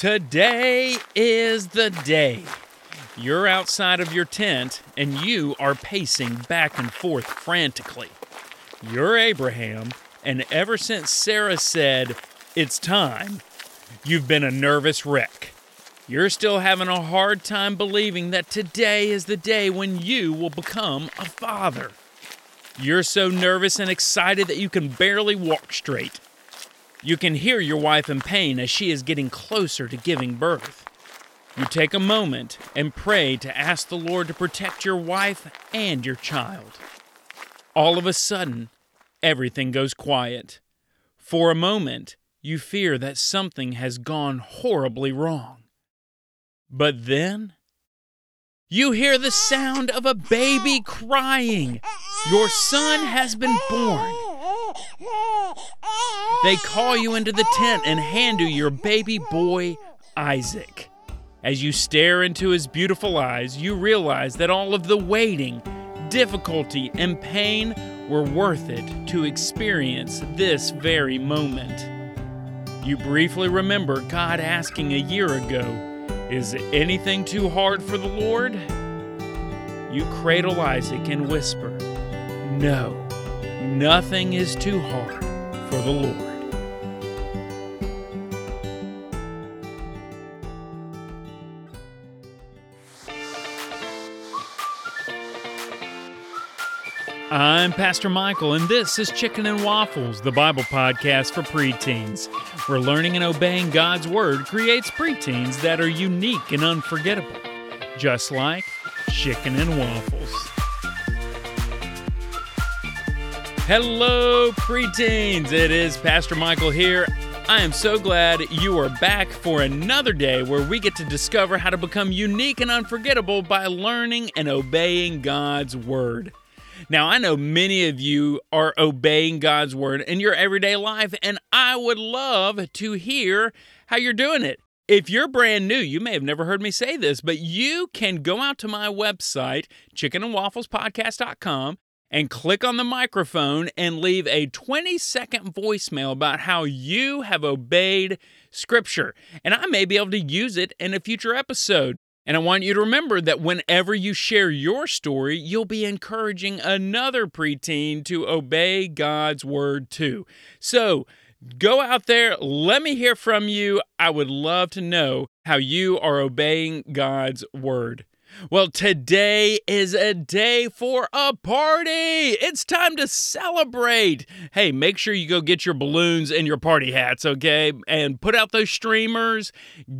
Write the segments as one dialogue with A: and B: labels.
A: Today is the day. You're outside of your tent and you are pacing back and forth frantically. You're Abraham, and ever since Sarah said, It's time, you've been a nervous wreck. You're still having a hard time believing that today is the day when you will become a father. You're so nervous and excited that you can barely walk straight. You can hear your wife in pain as she is getting closer to giving birth. You take a moment and pray to ask the Lord to protect your wife and your child. All of a sudden, everything goes quiet. For a moment, you fear that something has gone horribly wrong. But then, you hear the sound of a baby crying. Your son has been born. They call you into the tent and hand you your baby boy, Isaac. As you stare into his beautiful eyes, you realize that all of the waiting, difficulty, and pain were worth it to experience this very moment. You briefly remember God asking a year ago, Is anything too hard for the Lord? You cradle Isaac and whisper, No, nothing is too hard for the Lord. I'm Pastor Michael, and this is Chicken and Waffles, the Bible podcast for preteens, where learning and obeying God's Word creates preteens that are unique and unforgettable, just like Chicken and Waffles. Hello, preteens! It is Pastor Michael here. I am so glad you are back for another day where we get to discover how to become unique and unforgettable by learning and obeying God's Word. Now, I know many of you are obeying God's word in your everyday life, and I would love to hear how you're doing it. If you're brand new, you may have never heard me say this, but you can go out to my website, chickenandwafflespodcast.com, and click on the microphone and leave a 20 second voicemail about how you have obeyed Scripture. And I may be able to use it in a future episode. And I want you to remember that whenever you share your story, you'll be encouraging another preteen to obey God's word too. So go out there, let me hear from you. I would love to know how you are obeying God's word. Well, today is a day for a party. It's time to celebrate. Hey, make sure you go get your balloons and your party hats, okay? And put out those streamers,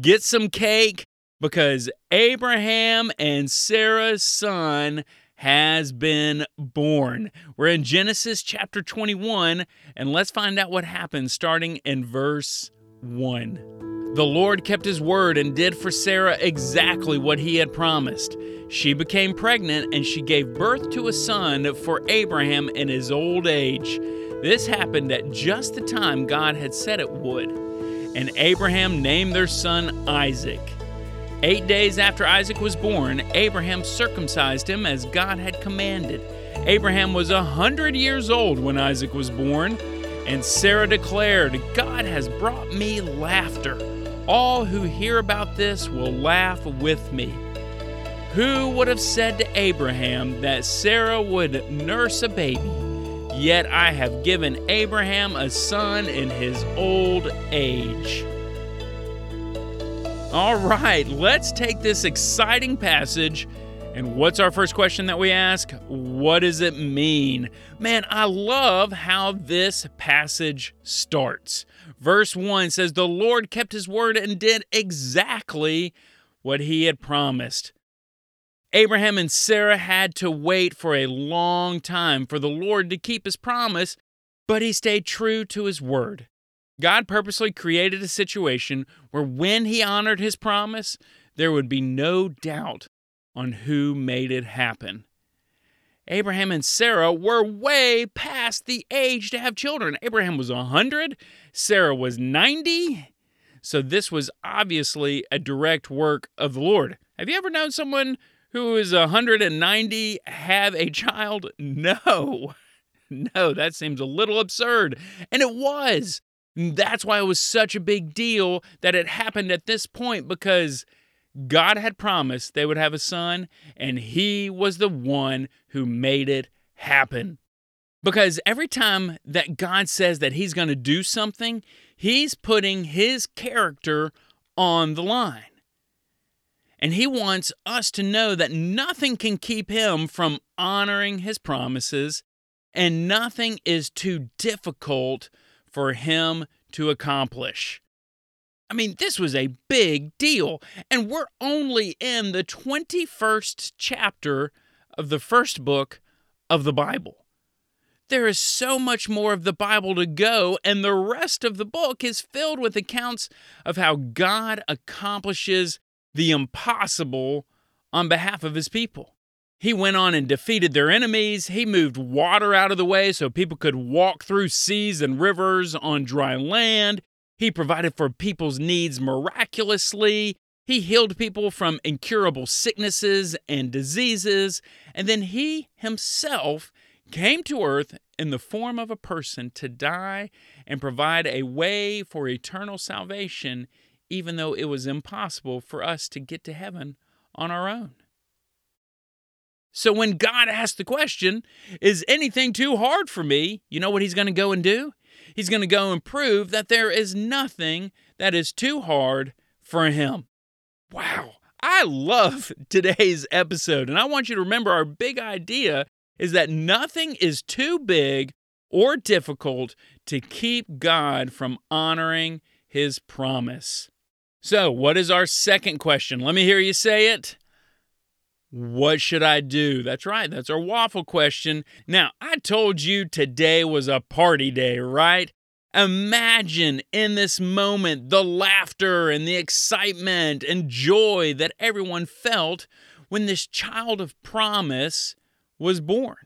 A: get some cake, because Abraham and Sarah's son has been born. We're in Genesis chapter 21, and let's find out what happens starting in verse 1. The Lord kept his word and did for Sarah exactly what he had promised. She became pregnant and she gave birth to a son for Abraham in his old age. This happened at just the time God had said it would. And Abraham named their son Isaac. Eight days after Isaac was born, Abraham circumcised him as God had commanded. Abraham was a hundred years old when Isaac was born, and Sarah declared, God has brought me laughter. All who hear about this will laugh with me. Who would have said to Abraham that Sarah would nurse a baby? Yet I have given Abraham a son in his old age. All right, let's take this exciting passage. And what's our first question that we ask? What does it mean? Man, I love how this passage starts. Verse 1 says, The Lord kept his word and did exactly what he had promised. Abraham and Sarah had to wait for a long time for the Lord to keep his promise, but he stayed true to his word. God purposely created a situation where when he honored his promise, there would be no doubt on who made it happen. Abraham and Sarah were way past the age to have children. Abraham was 100, Sarah was 90. So this was obviously a direct work of the Lord. Have you ever known someone who is 190 have a child? No. No, that seems a little absurd. And it was. That's why it was such a big deal that it happened at this point because God had promised they would have a son, and he was the one who made it happen. Because every time that God says that he's going to do something, he's putting his character on the line. And he wants us to know that nothing can keep him from honoring his promises, and nothing is too difficult for him to accomplish. I mean, this was a big deal, and we're only in the 21st chapter of the first book of the Bible. There is so much more of the Bible to go, and the rest of the book is filled with accounts of how God accomplishes the impossible on behalf of his people. He went on and defeated their enemies. He moved water out of the way so people could walk through seas and rivers on dry land. He provided for people's needs miraculously. He healed people from incurable sicknesses and diseases. And then he himself came to earth in the form of a person to die and provide a way for eternal salvation, even though it was impossible for us to get to heaven on our own. So when God asked the question, Is anything too hard for me? You know what he's going to go and do? He's going to go and prove that there is nothing that is too hard for him. Wow. I love today's episode, and I want you to remember our big idea is that nothing is too big or difficult to keep God from honoring his promise. So, what is our second question? Let me hear you say it. What should I do? That's right, that's our waffle question. Now, I told you today was a party day, right? Imagine in this moment the laughter and the excitement and joy that everyone felt when this child of promise was born.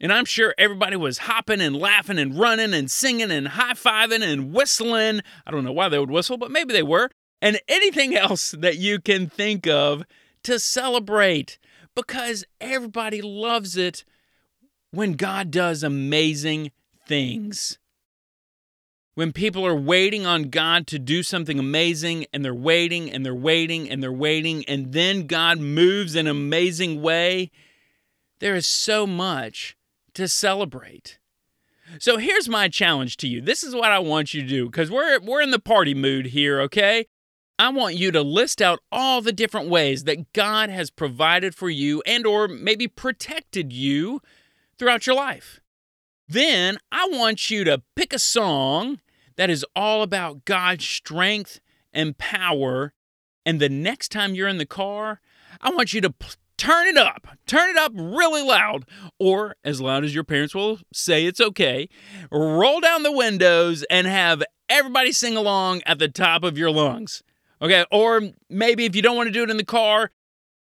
A: And I'm sure everybody was hopping and laughing and running and singing and high fiving and whistling. I don't know why they would whistle, but maybe they were. And anything else that you can think of to celebrate because everybody loves it when God does amazing things. When people are waiting on God to do something amazing and they're waiting and they're waiting and they're waiting, and then God moves in an amazing way, there is so much to celebrate. So here's my challenge to you. This is what I want you to do because we're, we're in the party mood here, okay? I want you to list out all the different ways that God has provided for you and or maybe protected you throughout your life. Then I want you to pick a song that is all about God's strength and power. And the next time you're in the car, I want you to p- turn it up. Turn it up really loud, or as loud as your parents will say it's okay. Roll down the windows and have everybody sing along at the top of your lungs. Okay, or maybe if you don't want to do it in the car,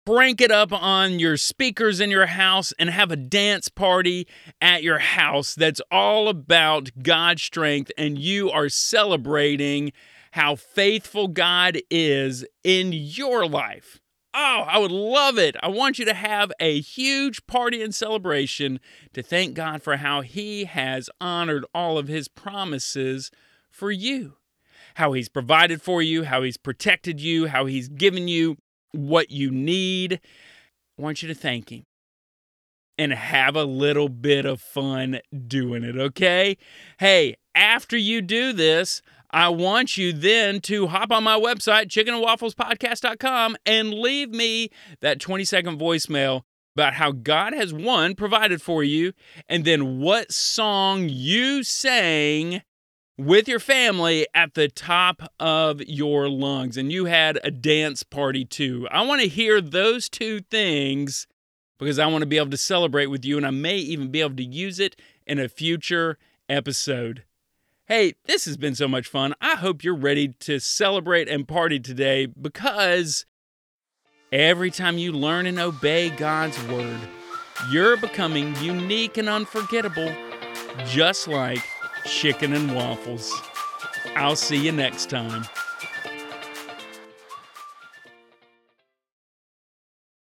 A: crank it up on your speakers in your house and have a dance party at your house that's all about God's strength and you are celebrating how faithful God is in your life. Oh, I would love it. I want you to have a huge party and celebration to thank God for how He has honored all of His promises for you how he's provided for you, how he's protected you, how he's given you what you need. I want you to thank him and have a little bit of fun doing it, okay? Hey, after you do this, I want you then to hop on my website, chickenandwafflespodcast.com, and leave me that 20 second voicemail about how God has one provided for you, and then what song you sang with your family at the top of your lungs and you had a dance party too. I want to hear those two things because I want to be able to celebrate with you and I may even be able to use it in a future episode. Hey, this has been so much fun. I hope you're ready to celebrate and party today because every time you learn and obey God's word, you're becoming unique and unforgettable, just like chicken and waffles. I'll see you next time.